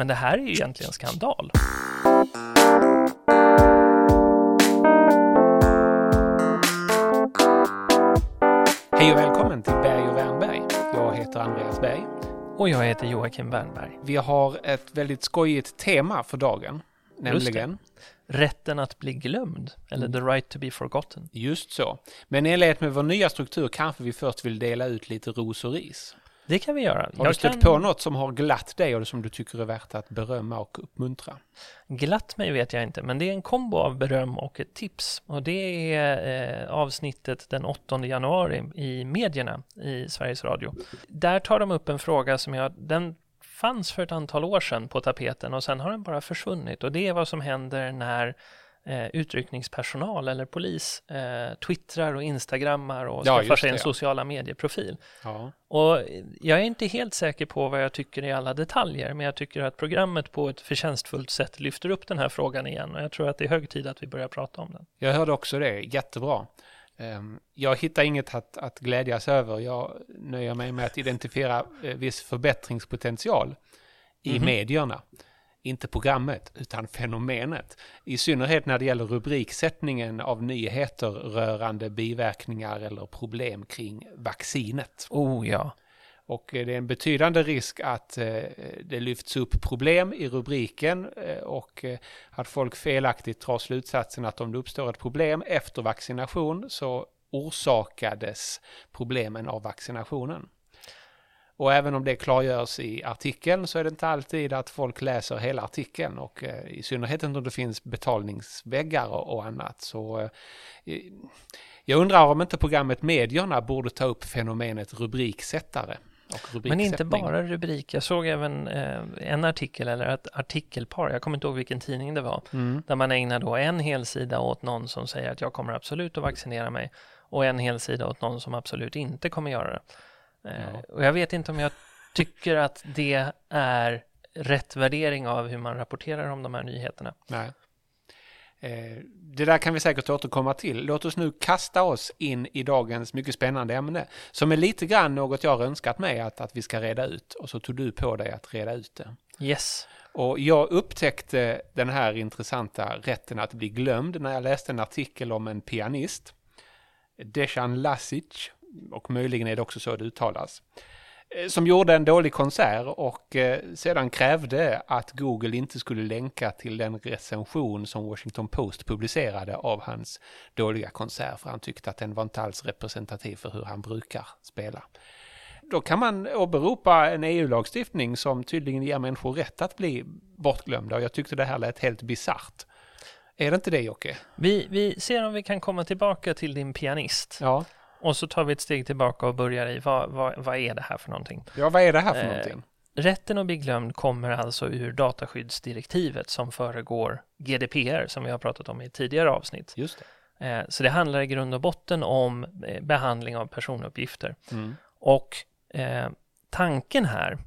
Men det här är ju egentligen skandal. Hej och välkommen till Berg och Wernberg. Jag heter Andreas Berg. Och jag heter Joakim Wernberg. Vi har ett väldigt skojigt tema för dagen, nämligen Rätten att bli glömd, eller the right to be forgotten. just så. Men i enlighet med vår nya struktur kanske vi först vill dela ut lite ros och ris. Det kan vi göra. Har du stött på något som har glatt dig och som du tycker är värt att berömma och uppmuntra? Glatt mig vet jag inte, men det är en kombo av beröm och ett tips. Och det är eh, avsnittet den 8 januari i medierna i Sveriges Radio. Där tar de upp en fråga som jag, den fanns för ett antal år sedan på tapeten och sen har den bara försvunnit. Och det är vad som händer när eh, utryckningspersonal eller polis eh, twittrar och instagrammar och Ja, skaffar sig en ja. sociala medieprofil. Ja. Och jag är inte helt säker på vad jag tycker i alla detaljer, men jag tycker att programmet på ett förtjänstfullt sätt lyfter upp den här frågan igen och jag tror att det är hög tid att vi börjar prata om den. Jag hörde också det, jättebra. Ehm, Jag hittar inget att, att glädjas över. Jag nöjer mig med att identifiera eh, viss förbättringspotential i Mhm. medierna. Inte programmet, utan fenomenet. I synnerhet när det gäller rubriksättningen av nyheter rörande biverkningar eller problem kring vaccinet. Oh ja, Och eh, det är en betydande risk att eh, det lyfts upp problem i rubriken eh, och att folk felaktigt drar slutsatsen att om det uppstår ett problem efter vaccination så orsakades problemen av vaccinationen. Och även om det klargörs i artikeln så är det inte alltid att folk läser hela artikeln och eh, i synnerhet inte om det finns betalningsväggar och, annat. Så eh, jag undrar om inte programmet Medierna borde ta upp fenomenet rubriksättare. Men inte bara rubrik. Jag såg även eh, en artikel eller ett artikelpar, jag kommer inte ihåg vilken tidning det var, Mm. där man ägnar då en hel sida åt någon som säger att jag kommer absolut att vaccinera mig och en hel sida åt någon som absolut inte kommer göra det. Eh, Ja. Och jag vet inte om jag tycker att det är rätt värdering av hur man rapporterar om de här nyheterna. Nej. Eh, Det där kan vi säkert återkomma till. Låt oss nu kasta oss in i dagens mycket spännande ämne. Som är lite grann något jag har önskat mig att, att vi ska reda ut. Och så tog du på dig att reda ut det. Yes. Och jag upptäckte den här intressanta rätten att bli glömd när jag läste en artikel om en pianist. Dejan Lasic, och möjligen är det också så det uttalas. eh, Som gjorde en dålig konsert och eh, sedan krävde att Google inte skulle länka till den recension som Washington Post publicerade av hans dåliga konsert. För han tyckte att den var inte alls representativ för hur han brukar spela. Då kan man åberopa en EU-lagstiftning som tydligen ger människor rätt att bli bortglömda. Och jag tyckte det här lät helt bisarrt. Är det inte det Jocke? Vi, vi ser om vi kan komma tillbaka till din pianist Ja. Och så tar vi ett steg tillbaka och börjar i vad, vad, vad är det här för någonting? Ja, vad är det här för Eh, någonting? Rätten att bli glömd kommer alltså ur dataskyddsdirektivet som föregår GDPR som vi har pratat om i tidigare avsnitt. Just det. Eh, Så det handlar i grund och botten om eh, behandling av personuppgifter. Mm. Och eh, tanken här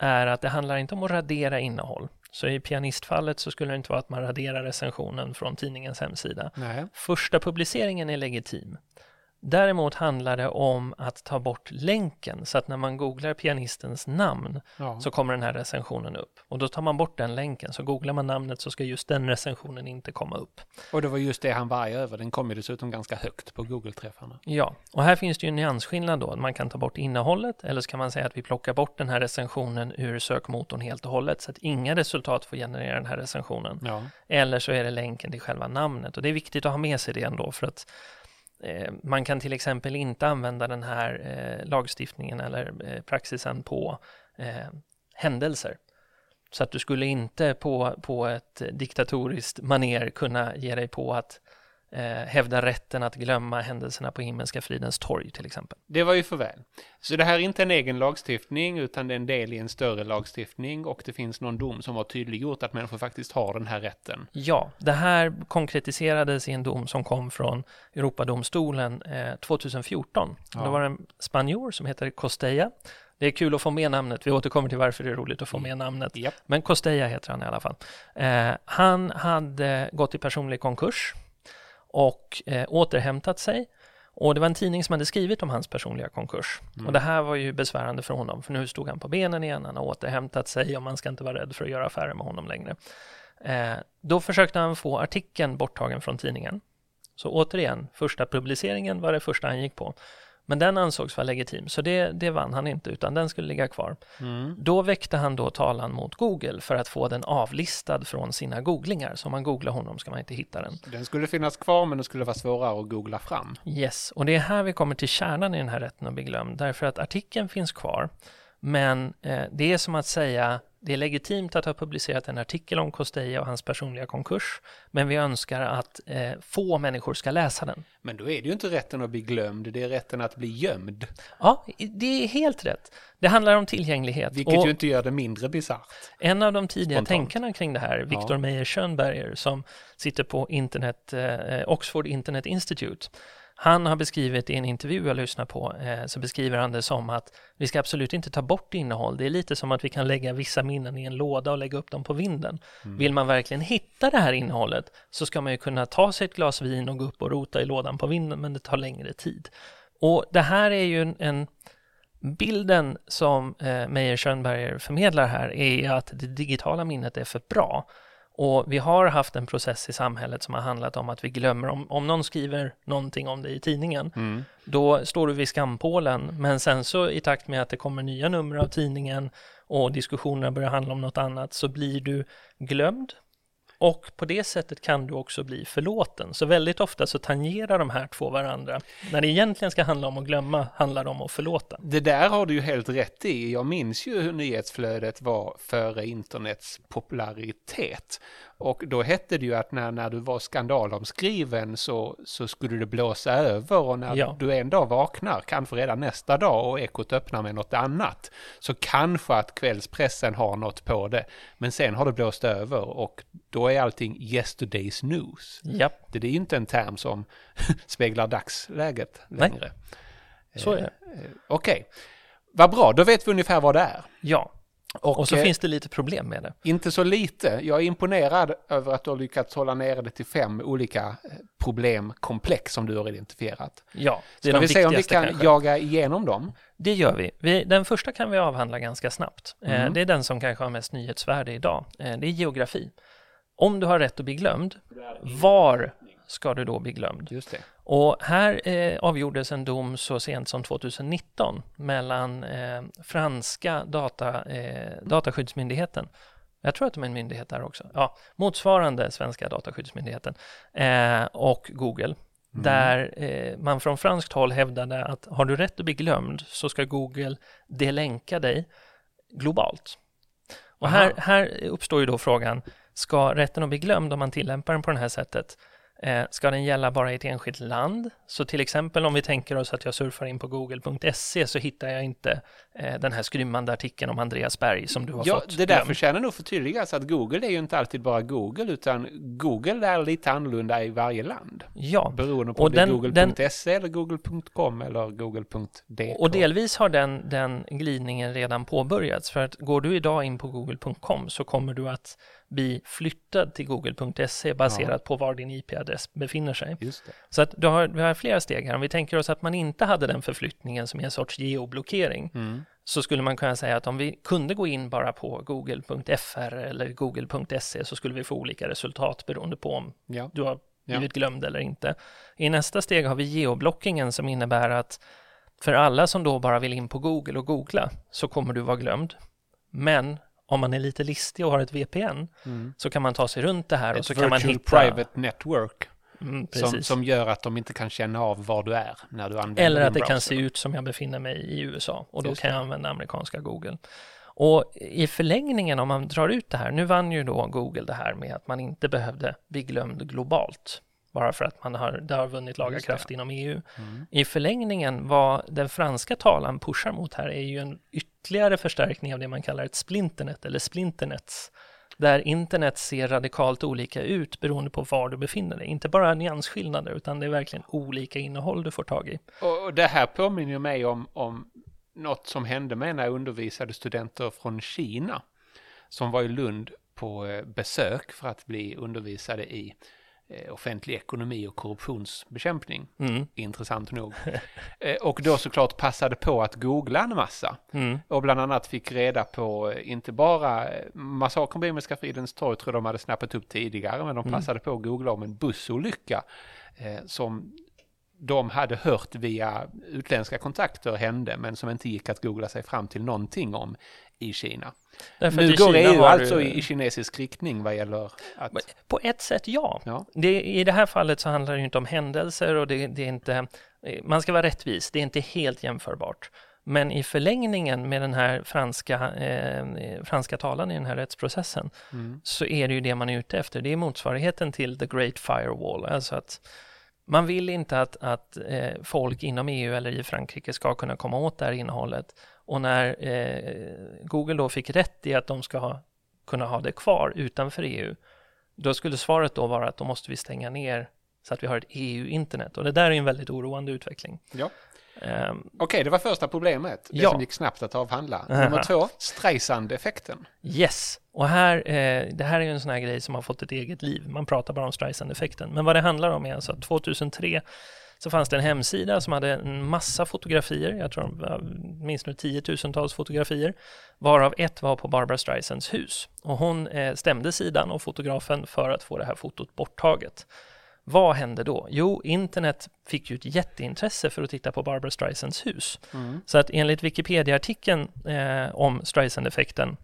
är att det handlar inte om att radera innehåll. Så i pianistfallet så skulle det inte vara att man raderar recensionen från tidningens hemsida. Nej. Första publiceringen är legitim. Däremot handlar det om att ta bort länken så att när man googlar pianistens namn Ja. så kommer den här recensionen upp. Och då tar man bort den länken, så googlar man namnet så ska just den recensionen inte komma upp. Och det var just det han var över. Den kom ju dessutom ganska högt på Google-träffarna. Ja, och här finns det ju en nyansskillnad då. Man kan ta bort innehållet eller så kan man säga att vi plockar bort den här recensionen ur sökmotorn helt och hållet så att inga resultat får generera den här recensionen. Ja. Eller så är det länken till själva namnet och det är viktigt att ha med sig det ändå för att Eh, man kan till exempel inte använda den här eh, lagstiftningen eller eh, praxisen på händelser. Så att du skulle inte på, på ett diktatoriskt maner kunna ge dig på att eh, hävda rätten att glömma händelserna på Himmelska fridens torg till exempel. Det var ju för väl. Så det här är inte en egen lagstiftning utan det är en del i en större lagstiftning och det finns någon dom som har tydliggjort att människor faktiskt har den här rätten. Ja, det här konkretiserades i en dom som kom från Europadomstolen eh, 2014. Ja. Det var en spanjor som heter Costella. Det är kul att få med namnet, vi återkommer till varför det är roligt att få med namnet. Japp. Men Costella heter han i alla fall. Eh, han hade gått i personlig konkurs och eh, återhämtat sig Och det var en tidning som hade skrivit om hans personliga konkurs. Mm. Och det här var ju besvärande för honom, för nu stod han på benen igen, han har återhämtat sig och man ska inte vara rädd för att göra affärer med honom längre. Eh, då försökte han få artikeln borttagen från tidningen. Så återigen, första publiceringen var det första han gick på. Men den ansågs vara legitim, så det, det vann han inte, utan den skulle ligga kvar. Mm. Då väckte han då talan mot Google för att få den avlistad från sina googlingar. Så om man googlar honom ska man inte hitta den. Den skulle finnas kvar men den skulle vara svårare att googla fram. Yes, och det är här vi kommer till kärnan i den här rätten att bli glömd, därför att artikeln finns kvar, men eh, det är som att säga det är legitimt att ha publicerat en artikel om Costeja och hans personliga konkurs, men vi önskar att eh, få människor ska läsa den. Men då är det ju inte rätten att bli glömd, det är rätten att bli gömd. Ja, det är helt rätt. Det handlar om tillgänglighet. Vilket och ju inte gör det mindre bisarrt. en av de tidiga Spontant. tänkarna kring det här, Victor Ja. Meyer Schönberger, som sitter på internet, eh, Oxford Internet Institute, han har beskrivit i en intervju jag lyssnar på, eh, så beskriver han det som att vi ska absolut inte ta bort innehåll. Det är lite som att vi kan lägga vissa minnen i en låda och lägga upp dem på vinden. Vill man verkligen hitta det här innehållet så ska man ju kunna ta sig ett glas vin och gå upp och rota i lådan på vinden, men det tar längre tid. Och det här är ju en, en bilden som eh, Meyer Schönberger förmedlar här är att det digitala minnet är för bra. Och vi har haft en process i samhället som har handlat om att vi glömmer, om, om någon skriver någonting om det i tidningen, Mm. då står du vid skampålen, men sen så i takt med att det kommer nya nummer av tidningen och diskussionerna börjar handla om något annat så blir du glömd och på det sättet kan du också bli förlåten. Så väldigt ofta så tangerar de här två varandra. När det egentligen ska handla om att glömma handlar det om att förlåta. Det där har du ju helt rätt i. Jag minns ju hur nyhetsflödet var före internets popularitet. Och då hette det ju att när, när du var skandalomskriven så, så skulle det blåsa över och när Ja. du en dag vaknar, kanske redan nästa dag och Ekot öppnar med något annat, så kanske att kvällspressen har något på det. Men sen har det blåst över och då är allting yesterday's news. Ja, Det är inte en term som speglar dagsläget Nej. längre. så är det. Eh, Okej, vad bra, då vet vi ungefär vad det är. Ja, Och, och så eh, finns det lite problem med det. inte så lite. Jag är imponerad över att du har lyckats hålla nere det till fem olika eh, problemkomplex som du har identifierat. Ja, det är Ska de vi se om vi kan kanske. jaga igenom dem? Det gör vi. vi. Den första kan vi avhandla ganska snabbt. Eh, Mm. Det är den som kanske har mest nyhetsvärde idag. Eh, Det är geografi. Om du har rätt att bli glömd, var ska du då bli glömd? Just det. Och här eh, avgjordes en dom så sent som 2019 mellan eh, franska data, eh, dataskyddsmyndigheten jag tror att de är en myndighet där också. Ja, motsvarande svenska dataskyddsmyndigheten eh, och Google. Där eh, man från franskt håll hävdade att har du rätt att bli glömd så ska Google delänka dig globalt. Och här, här uppstår ju då frågan, ska rätten att bli glömd om man tillämpar den på det här sättet, eh, ska den gälla bara i ett enskilt land? Så till exempel om vi tänker oss att jag surfar in på google.se så hittar jag inte eh, den här skrymmande artikeln om Andreas Berg som du har Ja, fått det där glömd. förtjänar nog förtydligas att Google är ju inte alltid bara Google utan Google är lite annorlunda i varje land. Ja, Beroende på Och om det är google.se eller google.com eller google.dk. och delvis har den, den glidningen redan påbörjats. För att går du idag in på google.com så kommer du att bli flyttad till google.se baserat på var din IP-adress befinner sig. Så att du har, vi har flera steg här. Om vi tänker oss att man inte hade den förflyttningen som är en sorts geoblockering Mm. så skulle man kunna säga att om vi kunde gå in bara på google.fr eller google.se så skulle vi få olika resultat beroende på om Ja. du har Ja. blivit glömd eller inte. I nästa steg har vi geoblockingen som innebär att för alla som då bara vill in på Google och googla så kommer du vara glömd. Men om man är lite listig och har ett VPN Mm. så kan man ta sig runt det här och Ett så kan man hitta... private network Mm, som, som gör att de inte kan känna av var du är när du använder Eller att det kan se ut som jag befinner mig i USA och då Just kan jag använda amerikanska Google. Och i förlängningen om man drar ut det här, nu vann ju då Google det här med att man inte behövde bli glömd globalt bara för att man har, det har vunnit laga kraft inom EU. Mm. I förlängningen, vad den franska talan pushar mot här är ju en ytterligare förstärkning av det man kallar ett splinternet eller splinternets. Där internet ser radikalt olika ut beroende på var du befinner dig. Inte bara nyansskillnader utan det är verkligen olika innehåll du får tag i. Och det här påminner mig om, om något som hände mig när jag undervisade studenter från Kina som var i Lund på eh, besök för att bli undervisade i offentlig ekonomi och korruptionsbekämpning. Mm. Intressant nog. Eh, och då såklart passade på att googla en massa. Mm. Och bland annat fick reda på, eh, inte bara eh, massakern på Himmelska fridens torg tror de hade snappat upp tidigare, men de Mm. passade på att googla om en bussolycka eh, som de hade hört via utländska kontakter hände, men som inte gick att googla sig fram till någonting om i Kina. Därför nu går EU alltså du- i, kinesisk riktning vad gäller att... På ett sätt ja. Ja, Det, I det här fallet så handlar det inte om händelser och det, det är inte, man ska vara rättvis, det är inte helt jämförbart. Men i förlängningen med den här franska, eh, franska talan i den här rättsprocessen mm. så är det ju det man är ute efter. Det är motsvarigheten till the great firewall, alltså att man vill inte att, att eh, folk inom EU eller i Frankrike ska kunna komma åt det här innehållet. Och när eh, Google då fick rätt i att de ska ha, kunna ha det kvar utanför EU, då skulle svaret då vara att då måste vi stänga ner så att vi har ett EU-internet. Och det där är en väldigt oroande utveckling. ja. Ehm, Okej, det var första problemet. Det Ja. som gick snabbt att avhandla. Nummer två, Streisand-effekten. Yes, och här, eh, det här är ju en sån här grej som har fått ett eget liv. Man pratar bara om Streisand-effekten. Men vad det handlar om är alltså att 2003 så fanns det en hemsida som hade en massa fotografier, jag tror minst tiotusentals fotografier, varav ett var på Barbara Streisands hus. Och hon eh, stämde sidan och fotografen för att få det här fotot borttaget. Vad hände då? Jo, internet fick ju ett jätteintresse för att titta på Barbara Streisands hus. Mm. Så att enligt Wikipedia-artikeln eh, om Streisand-effekten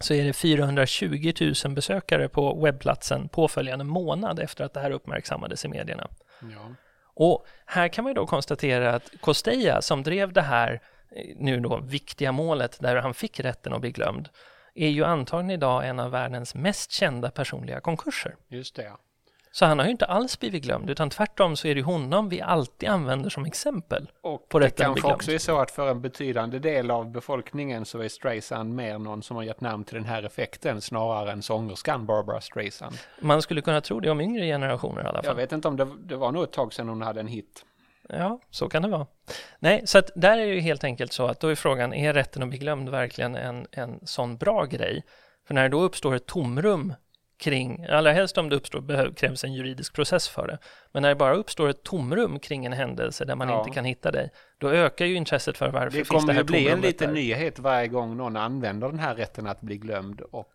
så är det 420 000 besökare på webbplatsen påföljande månad efter att det här uppmärksammades i medierna. Ja. Och här kan man ju då konstatera att Costeja som drev det här eh, nu då viktiga målet där han fick rätten att bli glömd är ju antagligen idag en av världens mest kända personliga konkurser. Just det, ja. Så han har ju inte alls blivit glömd utan tvärtom så är det honom vi alltid använder som exempel. Och På det kanske också är så att för en betydande del av befolkningen så är Streisand mer någon som har gett namn till den här effekten snarare än sångerskan Barbara Streisand. Man skulle kunna tro det om yngre generationer i alla fall. Jag vet inte om det, det var nog ett tag sedan hon hade en hit. Ja, så kan det vara. Nej, så att där är det ju helt enkelt så att då är frågan, är rätten att bli glömd verkligen en, en sån bra grej? För när det då uppstår ett tomrum kring, allra helst om det uppstår, behöv, krävs en juridisk process för det, men när det bara uppstår ett tomrum kring en händelse där man Ja. inte kan hitta dig, då ökar ju intresset för varför Det finns kommer det här ju bli en tomrummet liten där. nyhet varje gång någon använder den här rätten att bli glömd och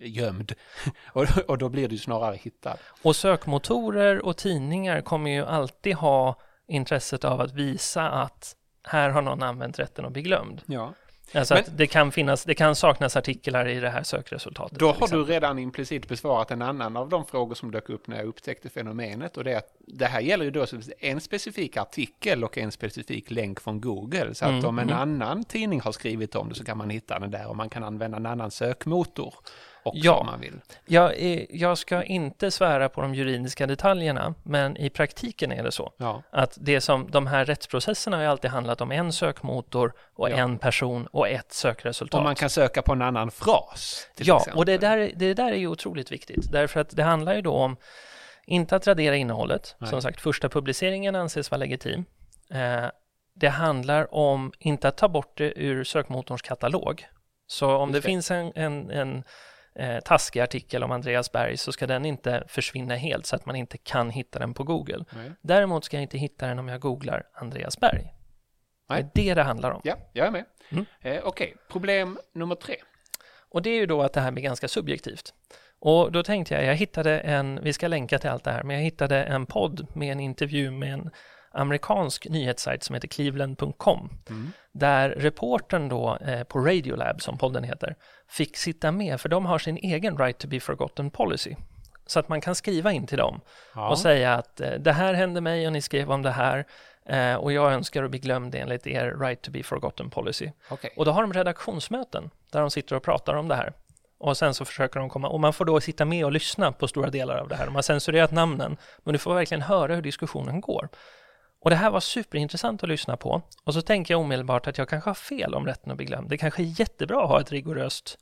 eh, gömd. och, och då blir du snarare hittad. Och sökmotorer och tidningar kommer ju alltid ha intresset av att visa att här har någon använt rätten att bli glömd. Ja. Alltså Men- det kan finnas, det kan saknas artiklar i det här sökresultatet. Då har du redan implicit besvarat en annan av de frågor som dök upp när jag upptäckte fenomenet och det är att det här gäller ju då en specifik artikel och en specifik länk från Google. Så att Mm, om en mm. annan tidning har skrivit om det så kan man hitta den där och man kan använda en annan sökmotor också Ja. om man vill. Jag, är, jag ska inte svära på de juridiska detaljerna, men i praktiken är det så Ja, att det som de här rättsprocesserna har alltid handlat om en sökmotor och Ja. en person och ett sökresultat. och man kan söka på en annan fras. Ja, exempel. och det där, det där är ju otroligt viktigt, därför att det handlar ju då om inte att radera innehållet. Nej. Som sagt, första publiceringen anses vara legitim. Eh, det handlar om inte att ta bort det ur sökmotorns katalog. Så om det, det. finns en, en, en eh, taskig artikel om Andreas Berg så ska den inte försvinna helt så att man inte kan hitta den på Google. Nej. Däremot ska jag inte hitta den om jag googlar Andreas Berg. Nej. Det är det det handlar om. Ja, jag är med. Mm. Eh, Okej, problem nummer tre. Och det är ju då att det här blir ganska subjektivt. Och då tänkte jag, jag hittade en, vi ska länka till allt det här, men jag hittade en podd med en intervju med en amerikansk nyhetssajt som heter cleveland.com Mm. där reportern då eh, på Radiolab, som podden heter, fick sitta med, för de har sin egen right to be forgotten policy. Så att man kan skriva in till dem Ja. och säga att eh, det här hände mig och ni skrev om det här eh, och jag önskar att bli glömd enligt er right to be forgotten policy. Okej. Och då har de redaktionsmöten där de sitter och pratar om det här. Och sen så försöker de komma, och man får då sitta med och lyssna på stora delar av det här. De har censurerat namnen, men du får verkligen höra hur diskussionen går. Och det här var superintressant att lyssna på. Och så tänker jag omedelbart att jag kanske har fel om rätten att bli glömd. Det kanske är jättebra att ha ett rigoröst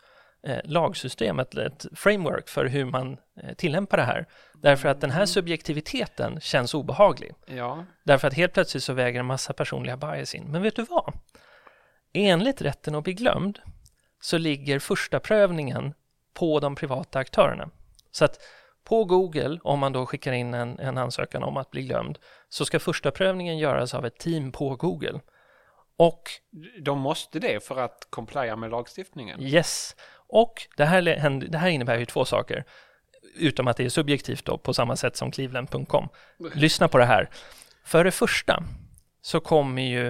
eh, lagsystem, ett, ett framework för hur man eh, tillämpar det här. Därför att den här subjektiviteten känns obehaglig. Ja, Därför att helt plötsligt så väger en massa personliga bias in. Men vet du vad? Enligt rätten att bli glömd så ligger första prövningen på de privata aktörerna. Så att På Google, om man då skickar in en, en ansökan om att bli glömd, så ska första prövningen göras av ett team på Google. Och De måste det för att complia med lagstiftningen. yes, och det här, det här innebär ju två saker, utom att det är subjektivt då, på samma sätt som Cleveland.com. Lyssna på det här. För det första så kommer ju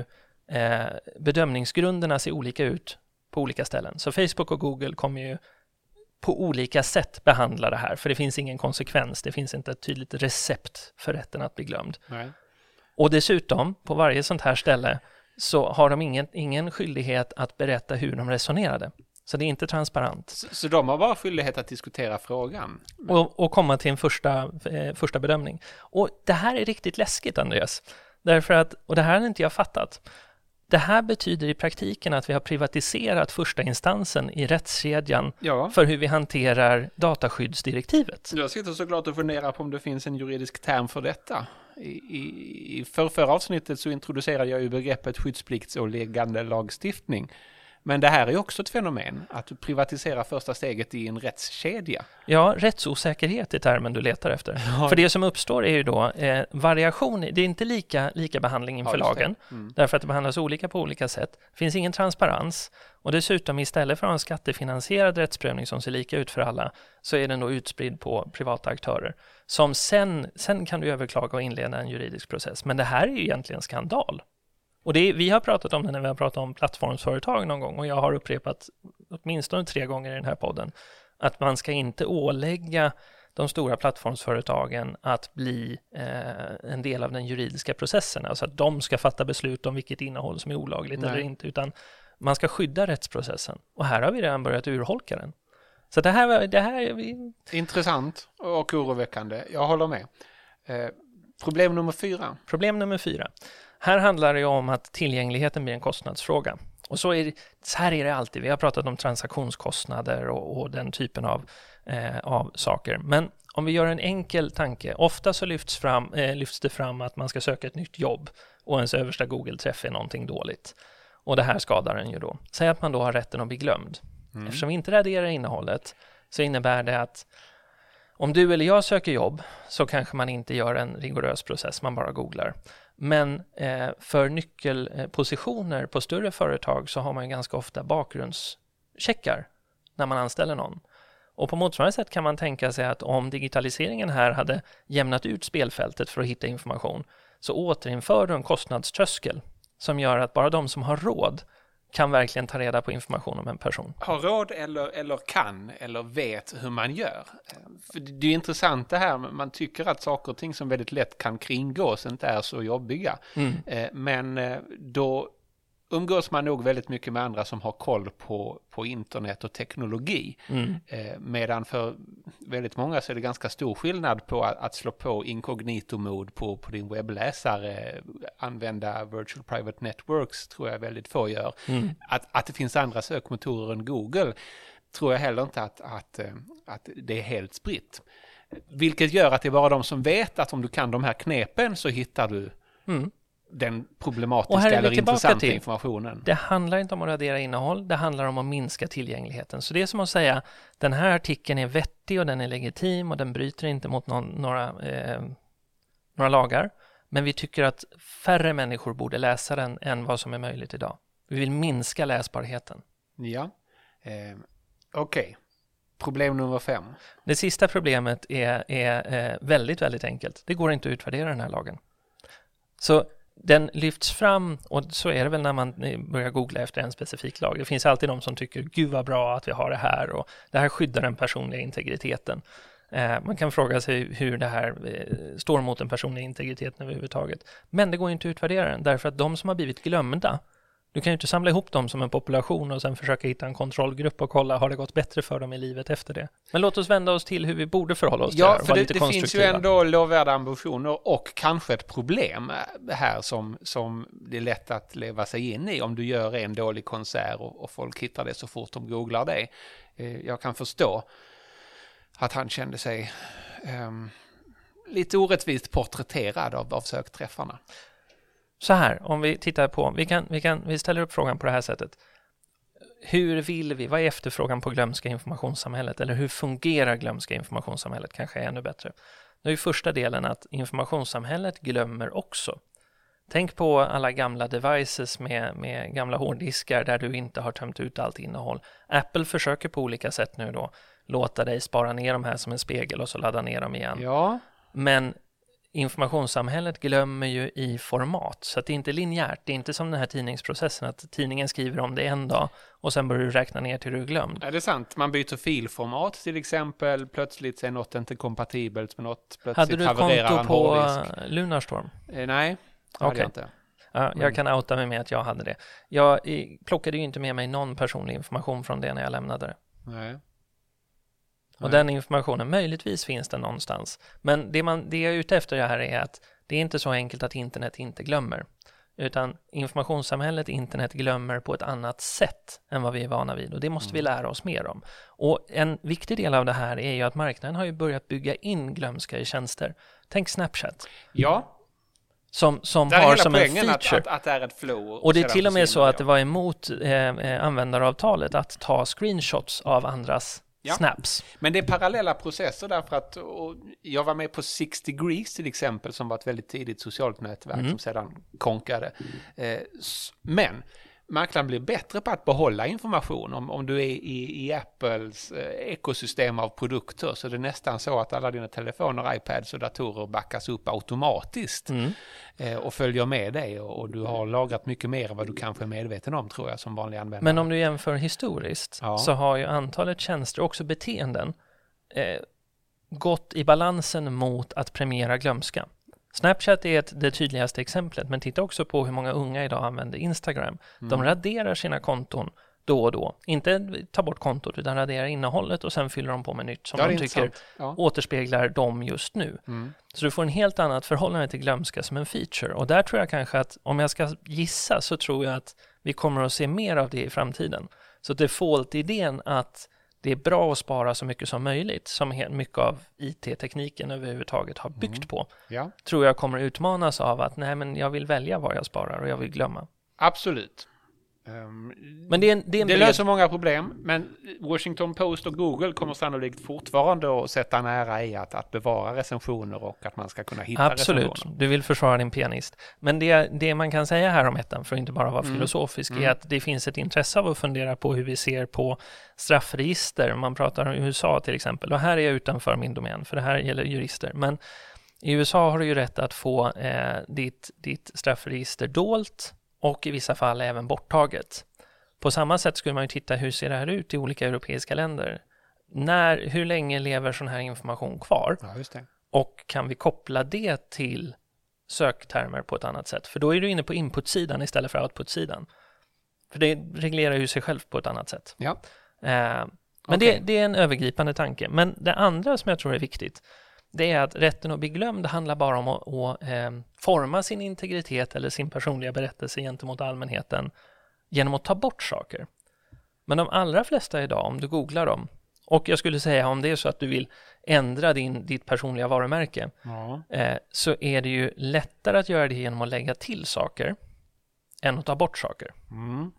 eh, bedömningsgrunderna se olika ut på olika ställen. Så Facebook och Google kommer ju på olika sätt behandla det här, för det finns ingen konsekvens. Det finns inte ett tydligt recept för rätten att bli glömd. Nej. Och dessutom, på varje sånt här ställe så har de ingen, ingen skyldighet att berätta hur de resonerade. Så det är inte transparent. Så, så de har bara skyldighet att diskutera frågan. Och, och komma till en första, eh, första bedömning. Och det här är riktigt läskigt, Andreas. Därför att, och det här har inte jag fattat. Det här betyder i praktiken att vi har privatiserat första instansen i rättskedjan Ja. för hur vi hanterar dataskyddsdirektivet. Jag sitter såklart och funderar på om det finns en juridisk term för detta. I, i, i för, förra avsnittet så introducerade jag ju begreppet skyddspliktsåliggande lagstiftning. Men det här är också ett fenomen, att privatisera första steget i en rättskedja. Ja, rättsosäkerhet är termen du letar efter. Ja. För det som uppstår är ju då eh, variation, det är inte lika, lika behandling inför Ja, lagen, Mm. därför att det behandlas olika på olika sätt. Det finns ingen transparens och dessutom istället för att ha en skattefinansierad rättsprövning som ser lika ut för alla, så är den då utspridd på privata aktörer. Som sen, sen kan du överklaga och inleda en juridisk process. Men det här är ju egentligen skandal. Och det vi har pratat om det när vi har pratat om plattformsföretag någon gång och jag har upprepat åtminstone tre gånger i den här podden att man ska inte ålägga de stora plattformsföretagen att bli eh, en del av den juridiska processen, alltså att de ska fatta beslut om vilket innehåll som är olagligt Nej. eller inte, utan man ska skydda rättsprocessen. Och här har vi redan börjat urholka den. Så det här, det här är vi, Intressant och oroväckande, jag håller med. Eh, problem nummer fyra. Problem nummer fyra. Här handlar det om att tillgängligheten blir en kostnadsfråga. Och så, är det, så här är det alltid. Vi har pratat om transaktionskostnader och, och den typen av, eh, av saker. Men om vi gör en enkel tanke. Ofta så lyfts, fram, eh, lyfts det fram att man ska söka ett nytt jobb och ens översta Google-träff är någonting dåligt. Och det här skadar en ju då. Säg att man då har rätten att bli glömd. Eftersom vi inte raderar innehållet så innebär det att om du eller jag söker jobb så kanske man inte gör en rigorös process, man bara googlar. Men eh, för nyckelpositioner på större företag så har man ju ganska ofta bakgrundscheckar när man anställer någon. Och på motsvarande sätt kan man tänka sig att om digitaliseringen här hade jämnat ut spelfältet för att hitta information så återinför du en kostnadströskel som gör att bara de som har råd kan verkligen ta reda på information om en person. Har råd eller, eller kan eller vet hur man gör. För det är intressant det här, man tycker att saker och ting som väldigt lätt kan kringgås inte är så jobbiga. Mm. Eh, Men eh, då umgås man nog väldigt mycket med andra som har koll på, på internet och teknologi. Mm. Eh, Medan för väldigt många så är det ganska stor skillnad på att, att slå på inkognito-mod på, på din webbläsare, använda virtual private networks tror jag väldigt få gör. Mm. Att, att det finns andra sökmotorer än Google tror jag heller inte att, att, eh, att det är helt spritt. Vilket gör att det är bara de som vet att om du kan de här knepen så hittar du Mm. Den problematiska eller intressanta till- informationen. Det handlar inte om att radera innehåll, det handlar om att minska tillgängligheten. Så det är som att säga, den här artikeln är vettig och den är legitim och den bryter inte mot någon, några, eh, några lagar. Men vi tycker att färre människor borde läsa den än vad som är möjligt idag. Vi vill minska läsbarheten. Ja, eh, okej. Problem nummer fem. Det sista problemet är, är eh, väldigt, väldigt enkelt. Det går inte att utvärdera den här lagen. Så den lyfts fram, och så är det väl när man börjar googla efter en specifik lag. Det finns alltid de som tycker, gud vad bra att vi har det här och det här skyddar den personliga integriteten. Eh, man kan fråga sig hur det här eh, står mot den personliga integriteten överhuvudtaget. Men det går inte att utvärdera den, därför att de som har blivit glömda, du kan ju inte samla ihop dem som en population och sen försöka hitta en kontrollgrupp och kolla, har det gått bättre för dem i livet efter det? Men låt oss vända oss till hur vi borde förhålla oss till det Ja, för det, det finns ju ändå lovvärda ambitioner och kanske ett problem eh, här som, som det är lätt att leva sig in i om du gör en dålig konsert och, och folk hittar det så fort de googlar det. Eh, Jag kan förstå att han kände sig ehm, lite orättvist porträtterad av, av sökträffarna. Så här, om vi tittar på, vi, kan, vi, kan, vi ställer upp frågan på det här sättet. hur vill vi, vad är efterfrågan på glömska informationssamhället eller hur fungerar glömska informationssamhället kanske är ännu bättre. Nu är första delen att informationssamhället glömmer också. Tänk på alla gamla devices med, med gamla hårddiskar där du inte har tömt ut allt innehåll. Apple försöker på olika sätt nu då låta dig spara ner de här som en spegel och så ladda ner dem igen. Ja, Men informationssamhället glömmer ju i format, så att det är inte linjärt. Det är inte som den här tidningsprocessen, att tidningen skriver om det en dag och sen börjar du räkna ner till du är glömd. är det sant? Man byter filformat till exempel. Plötsligt är något inte kompatibelt med något. Plötsligt Hade du konto på hårddisk. Lunarstorm? Eh, nej, det hade Okej. jag inte. Ja, jag kan outa mig med att jag hade det. Jag eh, plockade ju inte med mig någon personlig information från det när jag lämnade det. Nej. Och den informationen, möjligtvis finns den någonstans. Men det, man, det jag är ute efter här är att det är inte så enkelt att internet inte glömmer. Utan informationssamhället, internet, glömmer på ett annat sätt än vad vi är vana vid. Och det måste vi Mm. lära oss mer om. Och en viktig del av det här är ju att marknaden har ju börjat bygga in glömska i tjänster. Tänk Snapchat, Ja, som, som har hela som en poängen att, feature. att, att det är ett flow. Och det är till och med så att det var emot eh, eh, användaravtalet att ta screenshots av andras Ja. snaps. Men det är parallella processer därför att och jag var med på Six Degrees till exempel som var ett väldigt tidigt socialt nätverk Mm. som sedan konkade. Eh, men marknaden blir bättre på att behålla information. Om, om du är i, i Apples eh, ekosystem av produkter så är det nästan så att alla dina telefoner, iPads och datorer backas upp automatiskt Mm. eh, och följer med dig och, och du har lagrat mycket mer än vad du kanske är medveten om tror jag som vanlig användare. Men om du jämför historiskt Ja. så har ju antalet tjänster, också beteenden, eh, gått i balansen mot att premiera glömska. Snapchat är ett, det tydligaste exemplet, men titta också på hur många unga idag använder Instagram. De Mm. raderar sina konton då och då. Inte ta bort kontot, utan raderar innehållet och sen fyller de på med nytt som de tycker. Ja. återspeglar dem just nu. Mm. Så du får en helt annat förhållande till glömska som en feature. Och där tror jag kanske att, om jag ska gissa, så tror jag att vi kommer att se mer av det i framtiden. Så default-idén att det är bra att spara så mycket som möjligt, som mycket av IT-tekniken överhuvudtaget har byggt Mm. på, Ja. tror jag kommer utmanas av att nej, men jag vill välja var jag sparar och jag vill glömma. Absolut. Ehm, Men det är en, det är en det löser många problem, men Washington Post och Google kommer sannolikt fortfarande att sätta en ära i att, att bevara recensioner och att man ska kunna hitta Absolut, recensioner. du vill försvara din pianist. Men det, det man kan säga här om ettan, för att inte bara vara Mm. filosofisk, Mm. är att det finns ett intresse av att fundera på hur vi ser på straffregister. Man pratar om USA till exempel, och här är jag utanför min domän, för det här gäller jurister. Men i USA har du ju rätt att få eh, ditt, ditt straffregister dolt och i vissa fall även borttaget. På samma sätt skulle man ju titta hur ser det här ut i olika europeiska länder. När, hur länge lever sån här information kvar? Ja, det. Och kan vi koppla det till söktermer på ett annat sätt? För då är du inne på inputsidan istället för outputsidan. För det reglerar ju sig själv på ett annat sätt. Ja. Eh, men det, Okej. det är en övergripande tanke. Men det andra som jag tror är viktigt, det är att rätten att bli glömd handlar bara om att, att eh, forma sin integritet eller sin personliga berättelse gentemot allmänheten genom att ta bort saker. Men de allra flesta idag, om du googlar dem, och jag skulle säga om det är så att du vill ändra din, ditt personliga varumärke, Ja. eh, så är det ju lättare att göra det genom att lägga till saker än att ta bort saker. Mm.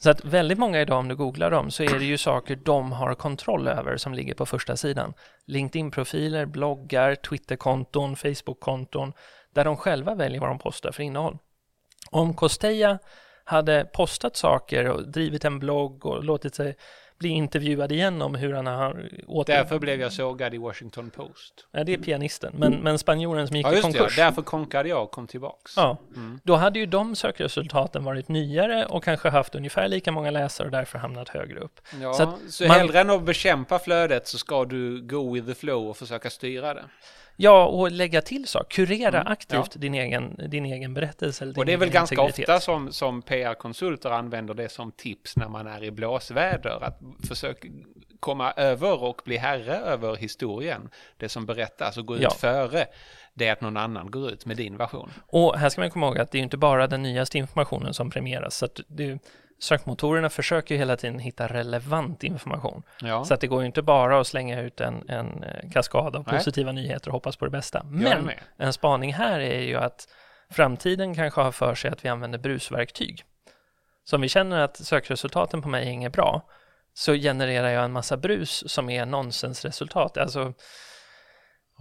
Så att väldigt många idag, om du googlar dem, så är det ju saker de har kontroll över som ligger på första sidan. LinkedIn-profiler, bloggar, Twitter-konton, Facebook-konton, där de själva väljer vad de postar för innehåll. Om Costeja hade postat saker och drivit en blogg och låtit sig bli intervjuad igen om hur han har åter... Därför blev jag sågad i Washington Post. Ja, det är pianisten, men, men spanjoren som gick Ja, i just det. Ja. konkurs. Därför konkade jag och kom tillbaks. Ja, Mm. då hade ju de sökresultaten varit nyare och kanske haft ungefär lika många läsare och därför hamnat högre upp. Ja, Så så, man- hellre än att bekämpa flödet så ska du go with the flow och försöka styra det. Ja, och lägga till saker, kurera Mm, aktivt din, egen, din egen berättelse. Eller Och det är väl ganska integritet. ofta som, som PR-konsulter använder det som tips när man är i blåsväder. Att försöka komma över och bli herre över historien. Det som berättas och gå ut Ja. före. Det att någon annan går ut med din version. Och här ska man komma ihåg att det är inte bara den nyaste informationen som premieras. Så att det, sökmotorerna försöker ju hela tiden hitta relevant information. Ja, Så att det går ju inte bara att slänga ut en, en eh, kaskad av Nej. positiva nyheter och hoppas på det bästa. Men en spaning här är ju att framtiden kanske har för sig att vi använder brusverktyg. Så om vi känner att sökresultaten på mig är inget bra, så genererar jag en massa brus som är nonsensresultat. Alltså,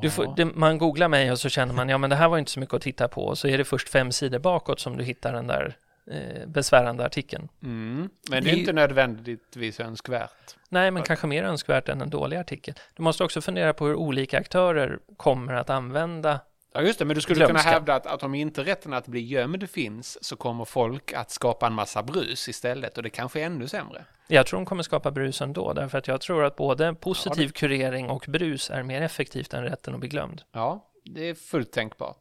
får, det, man googlar mig och så känner man, ja men det här var inte så mycket att titta på, och så är det först fem sidor bakåt som du hittar den där eh, besvärande artikeln. Mm. Men det är inte nödvändigtvis önskvärt. Nej, men kanske mer önskvärt än en dålig artikel. Du måste också fundera på hur olika aktörer kommer att använda Ja just det, men du skulle glömska. kunna hävda att, att om inte rätten att bli gömd finns så kommer folk att skapa en massa brus istället och det kanske är ännu sämre. Jag tror de kommer skapa brus ändå, därför att jag tror att både positiv ja, det... kurering och brus är mer effektivt än rätten att bli glömd. Ja, det är fullt tänkbart.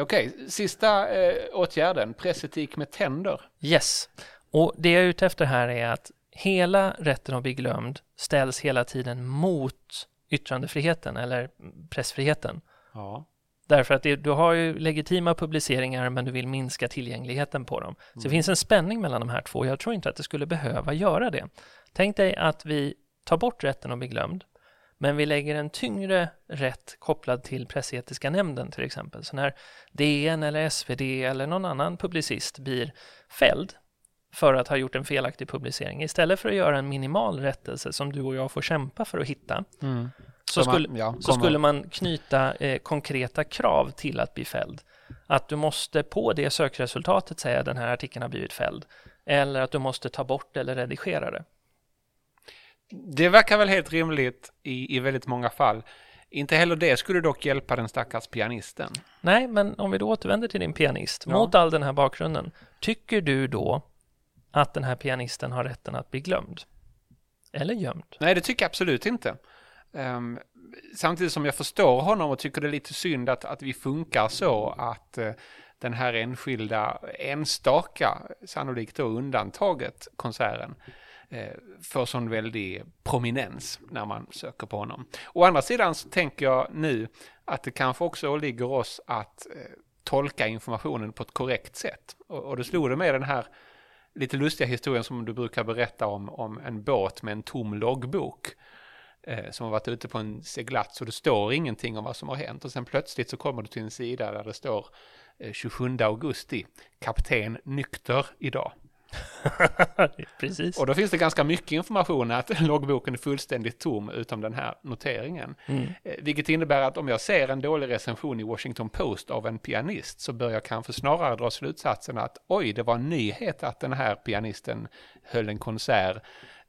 Okej, sista eh, åtgärden, pressetik med tänder. Yes, och det jag är ute efter här är att hela rätten att bli glömd ställs hela tiden mot yttrandefriheten eller pressfriheten. Ja. Därför att det, du har ju legitima publiceringar men du vill minska tillgängligheten på dem. Så mm. det finns en spänning mellan de här två. Jag tror inte att det skulle behöva göra det. Tänk dig att vi tar bort rätten att bli glömd men vi lägger en tyngre rätt kopplad till pressetiska nämnden till exempel. Så när DN eller SvD eller någon annan publicist blir fälld för att ha gjort en felaktig publicering, istället för att göra en minimal rättelse som du och jag får kämpa för att hitta, mm. så, skulle, man, ja, så skulle man knyta eh, konkreta krav till att bli fälld. Att du måste på det sökresultatet säga den här artikeln har blivit fälld. Eller att du måste ta bort eller redigera det. Det verkar väl helt rimligt i, i väldigt många fall. Inte heller det skulle dock hjälpa den stackars pianisten. Nej, men om vi då återvänder till din pianist, ja. mot all den här bakgrunden, tycker du då att den här pianisten har rätten att bli glömd? Eller gömd? Nej, det tycker jag absolut inte. Um, samtidigt som jag förstår honom och tycker det är lite synd att, att vi funkar så att uh, den här enskilda, enstaka, sannolikt då undantaget konserten, Eh, får sån väldig prominens när man söker på honom. Å andra sidan så tänker jag nu att det kanske också åligger oss att eh, tolka informationen på ett korrekt sätt. Och, och det slog det med den här lite lustiga historien som du brukar berätta om, om en båt med en tom loggbok eh, som har varit ute på en seglats och det står ingenting om vad som har hänt och sen plötsligt så kommer du till en sida där det står eh, 27 augusti, kapten nykter idag. Precis. Och då finns det ganska mycket information att loggboken är fullständigt tom utom den här noteringen. Mm. Eh, vilket innebär att om jag ser en dålig recension i Washington Post av en pianist så bör jag kanske snarare dra slutsatsen att oj, det var en nyhet att den här pianisten höll en konsert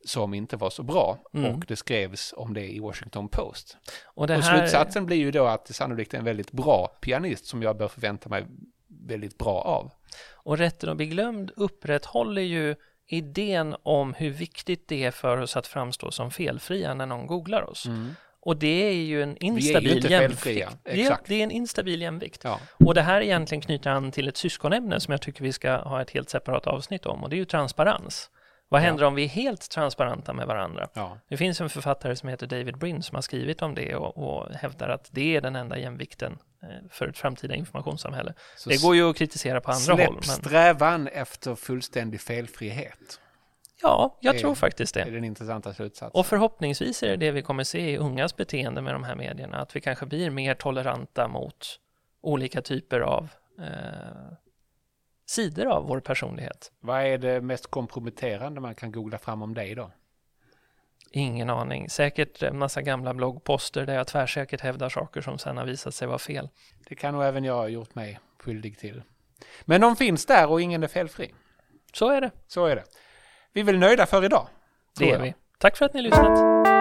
som inte var så bra mm. och det skrevs om det i Washington Post. Och, här... och slutsatsen blir ju då att det sannolikt är en väldigt bra pianist som jag bör förvänta mig väldigt bra av. Och rätten att bli glömd upprätthåller ju idén om hur viktigt det är för oss att framstå som felfria när någon googlar oss. Mm. Och det är ju en instabil jämvikt. Det, det är en instabil jämvikt. Ja. Och det här egentligen knyter an till ett syskonämne som jag tycker vi ska ha ett helt separat avsnitt om och det är ju transparens. Vad händer ja. om vi är helt transparenta med varandra? Ja. Det finns en författare som heter David Brin som har skrivit om det och, och hävdar att det är den enda jämvikten för ett framtida informationssamhälle. Så det går ju att kritisera på andra håll. Men... strävan efter fullständig felfrihet. Ja, jag det tror faktiskt det. Det är den intressanta slutsatsen. Och förhoppningsvis är det det vi kommer se i ungas beteende med de här medierna, att vi kanske blir mer toleranta mot olika typer av eh, sidor av vår personlighet. Vad är det mest komprometterande man kan googla fram om dig då? Ingen aning. Säkert en massa gamla bloggposter där jag tvärsäkert hävdar saker som sen har visat sig vara fel. Det kan nog även jag ha gjort mig skyldig till. Men de finns där och ingen är felfri. Så är det. Så är det. Vi är väl nöjda för idag? Det är vi. Tack för att ni lyssnat.